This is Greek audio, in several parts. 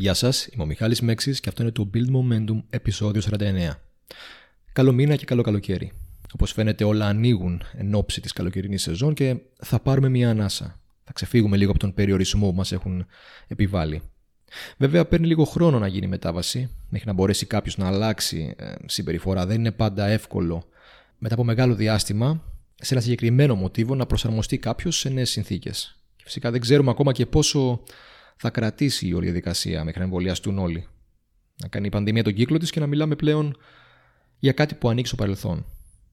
Γεια σας, είμαι ο Μιχάλης Μέξης και αυτό είναι το Build Momentum επεισόδιο 49. Καλό μήνα και καλό καλοκαίρι. Όπως φαίνεται, όλα ανοίγουν εν ώψη της καλοκαιρινής σεζόν και θα πάρουμε μια ανάσα. Θα ξεφύγουμε λίγο από τον περιορισμό που μας έχουν επιβάλει. Βέβαια, παίρνει λίγο χρόνο να γίνει η μετάβαση, μέχρι να μπορέσει κάποιος να αλλάξει ε, συμπεριφορά. Δεν είναι πάντα εύκολο μετά από μεγάλο διάστημα σε ένα συγκεκριμένο μοτίβο να προσαρμοστεί κάποιος σε νέες συνθήκες. Και φυσικά δεν ξέρουμε ακόμα και πόσο θα κρατήσει η όλη διαδικασία μέχρι να εμβολιαστούν όλοι. Να κάνει η πανδημία τον κύκλο της και να μιλάμε πλέον για κάτι που ανοίξει στο παρελθόν.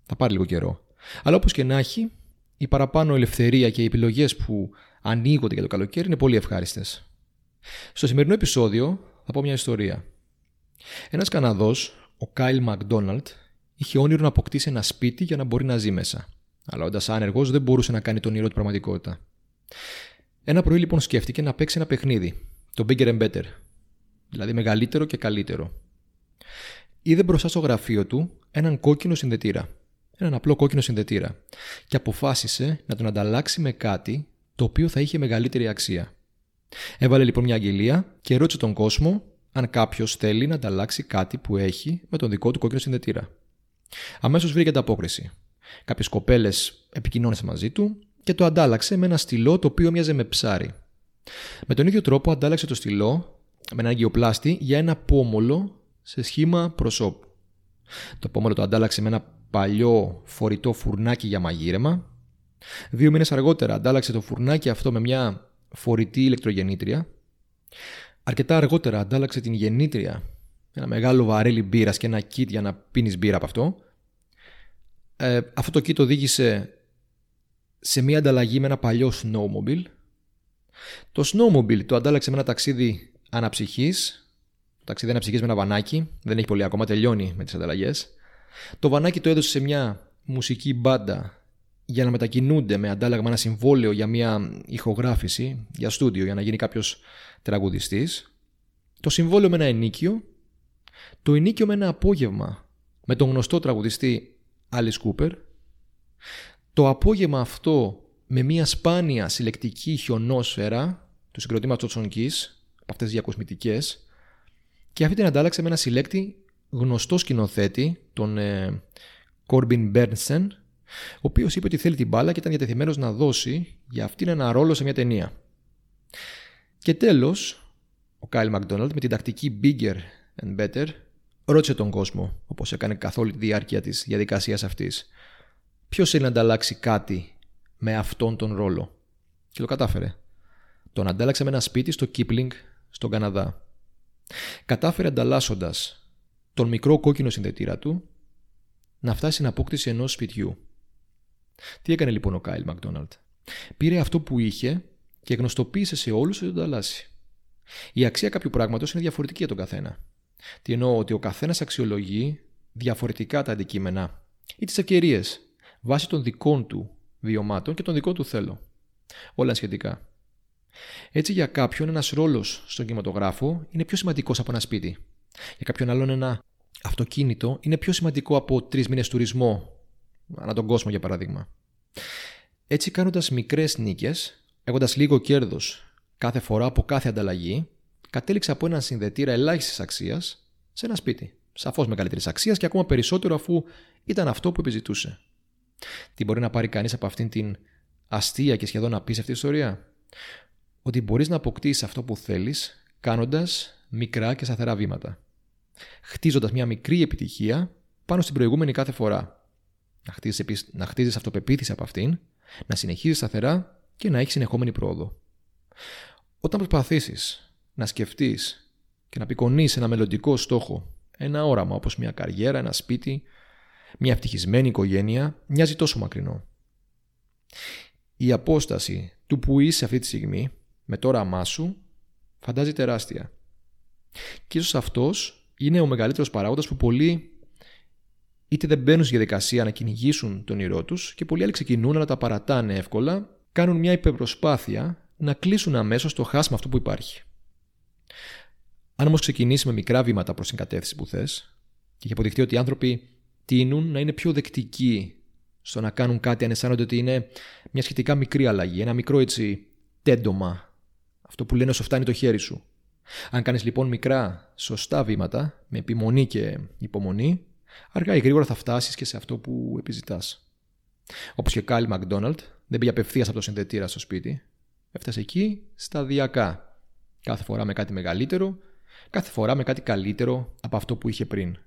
Θα πάρει λίγο καιρό. Αλλά όπως και να έχει, η παραπάνω ελευθερία και οι επιλογές που ανοίγονται για το καλοκαίρι είναι πολύ ευχάριστες. Στο σημερινό επεισόδιο θα πω μια ιστορία. Ένας Καναδός, ο Κάιλ Μακδόναλτ, είχε όνειρο να αποκτήσει ένα σπίτι για να μπορεί να ζει μέσα. Αλλά όντα άνεργο δεν μπορούσε να κάνει τον όνειρο του πραγματικότητα. Ένα πρωί λοιπόν σκέφτηκε να παίξει ένα παιχνίδι, το bigger and better, δηλαδή μεγαλύτερο και καλύτερο. Είδε μπροστά στο γραφείο του έναν κόκκινο συνδετήρα, έναν απλό κόκκινο συνδετήρα, και αποφάσισε να τον ανταλλάξει με κάτι το οποίο θα είχε μεγαλύτερη αξία. Έβαλε λοιπόν μια αγγελία και ρώτησε τον κόσμο αν κάποιος θέλει να ανταλλάξει κάτι που έχει με τον δικό του κόκκινο συνδετήρα. Αμέσως βρήκε ανταπόκριση. Κάποιες κοπέλες επικοινώνησαν μαζί του και το αντάλλαξε με ένα στυλό το οποίο μοιάζε με ψάρι. Με τον ίδιο τρόπο αντάλλαξε το στυλό με ένα αγκιοπλάστη για ένα πόμολο σε σχήμα προσώπου. Το πόμολο το αντάλλαξε με ένα παλιό φορητό φουρνάκι για μαγείρεμα. Δύο μήνες αργότερα αντάλλαξε το φουρνάκι αυτό με μια φορητή ηλεκτρογεννήτρια. Αρκετά αργότερα αντάλλαξε την γεννήτρια ένα μεγάλο βαρέλι μπύρας και ένα kit για να πίνεις μπύρα από αυτό. Ε, αυτό το kit οδήγησε σε μια ανταλλαγή με ένα παλιό snowmobile. Το snowmobile το αντάλλαξε με ένα ταξίδι αναψυχής. Το ταξίδι αναψυχής με ένα βανάκι. Δεν έχει πολύ ακόμα, τελειώνει με τις ανταλλαγές. Το βανάκι το έδωσε σε μια μουσική μπάντα για να μετακινούνται με αντάλλαγμα ένα συμβόλαιο για μια ηχογράφηση, για στούντιο, για να γίνει κάποιος τραγουδιστής. Το συμβόλαιο με ένα ενίκιο. Το ενίκιο με ένα απόγευμα με τον γνωστό τραγουδιστή Alice Cooper το απόγευμα αυτό με μια σπάνια συλλεκτική χιονόσφαιρα του συγκροτήματος Τσονκής, από αυτές τις διακοσμητικές, και αυτή την αντάλλαξε με ένα συλλέκτη γνωστό σκηνοθέτη, τον ε, Κόρμπιν Μπέρνσεν, ο οποίος είπε ότι θέλει την μπάλα και ήταν διατεθειμένος να δώσει για αυτήν ένα ρόλο σε μια ταινία. Και τέλος, ο Κάιλ Μακδόναλτ με την τακτική bigger and better ρώτησε τον κόσμο, όπως έκανε καθ' όλη τη διάρκεια της διαδικασίας αυτής, Ποιος θέλει να ανταλλάξει κάτι με αυτόν τον ρόλο; Και το κατάφερε. Τον αντάλλαξε με ένα σπίτι στο Κίπλινγκ, στον Καναδά. Κατάφερε ανταλλάσσοντας τον μικρό κόκκινο συνδετήρα του να φτάσει στην απόκτηση ενός σπιτιού. Τι έκανε λοιπόν ο Κάιλ Μακδόναλτ; Πήρε αυτό που είχε και γνωστοποίησε σε όλους ότι το ανταλλάσσει. Η αξία κάποιου πράγματος είναι διαφορετική για τον καθένα. Τι εννοώ ότι ο καθένας αξιολογεί διαφορετικά τα αντικείμενα ή τις ευκαιρίες βάσει των δικών του βιωμάτων και των δικών του θέλω. Όλα σχετικά. Έτσι, για κάποιον ένας ρόλος στον κινηματογράφο είναι πιο σημαντικός από ένα σπίτι. Για κάποιον άλλον ένα αυτοκίνητο είναι πιο σημαντικό από τρεις μήνες τουρισμό ανά τον κόσμο, για παράδειγμα. Έτσι, κάνοντας μικρές νίκες, έχοντας λίγο κέρδος κάθε φορά από κάθε ανταλλαγή, κατέληξε από έναν συνδετήρα ελάχιστης αξίας σε ένα σπίτι. Σαφώς μεγαλύτερης αξίας και ακόμα περισσότερο αφού ήταν αυτό που επιζητούσε. Τι μπορεί να πάρει κανείς από αυτήν την αστεία και σχεδόν απίστευτη ιστορία; Ότι μπορείς να αποκτήσεις αυτό που θέλεις κάνοντας μικρά και σταθερά βήματα. Χτίζοντας μια μικρή επιτυχία πάνω στην προηγούμενη κάθε φορά. Να χτίζεις να χτίζεις αυτοπεποίθηση από αυτήν, να συνεχίζεις σταθερά και να έχεις συνεχόμενη πρόοδο. Όταν προσπαθήσεις να σκεφτείς και να απεικονίσεις ένα μελλοντικό στόχο, ένα όραμα όπως μια καριέρα, ένα σπίτι, μια ευτυχισμένη οικογένεια μοιάζει τόσο μακρινό. Η απόσταση του που είσαι αυτή τη στιγμή με το όραμά σου φαντάζει τεράστια. Και ίσως αυτός είναι ο μεγαλύτερος παράγοντας που πολλοί είτε δεν μπαίνουν στη διαδικασία να κυνηγήσουν τον ήρό τους και πολλοί άλλοι ξεκινούν αλλά τα παρατάνε εύκολα, κάνουν μια υπερπροσπάθεια να κλείσουν αμέσως το χάσμα αυτό που υπάρχει. Αν όμως ξεκινήσει με μικρά βήματα προς την κατεύθυνση που θες και έχει αποδειχτεί ότι οι άνθρωποι τείνουν να είναι πιο δεκτικοί στο να κάνουν κάτι αν αισθάνονται ότι είναι μια σχετικά μικρή αλλαγή, ένα μικρό έτσι τέντομα, αυτό που λένε όσο φτάνει το χέρι σου. Αν κάνεις λοιπόν μικρά, σωστά βήματα, με επιμονή και υπομονή, αργά ή γρήγορα θα φτάσεις και σε αυτό που επιζητάς. Όπως και Κάλι Μακδόναλτ, δεν πήγε απευθείας από το συνδετήρα στο σπίτι. Έφτασε εκεί σταδιακά. Κάθε φορά με κάτι μεγαλύτερο, κάθε φορά με κάτι καλύτερο από αυτό που είχε πριν.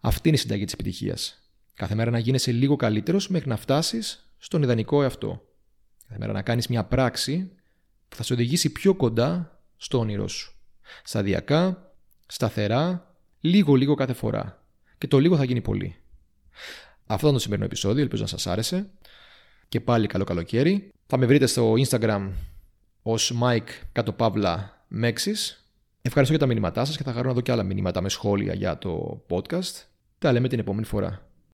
Αυτή είναι η συνταγή της επιτυχίας. Κάθε μέρα να γίνεσαι λίγο καλύτερος μέχρι να φτάσεις στον ιδανικό εαυτό. Κάθε μέρα να κάνεις μια πράξη που θα σε οδηγήσει πιο κοντά στο όνειρό σου. Σταδιακά, σταθερά, λίγο-λίγο κάθε φορά. Και το λίγο θα γίνει πολύ. Αυτό ήταν το σημερινό επεισόδιο, ελπίζω να σας άρεσε. Και πάλι καλό καλοκαίρι. Θα με βρείτε στο Instagram ως Mike κάτω παύλα Ευχαριστώ για τα μηνύματά σας και θα χαρώ να δω και άλλα μηνύματα με σχόλια για το podcast. Τα λέμε την επόμενη φορά.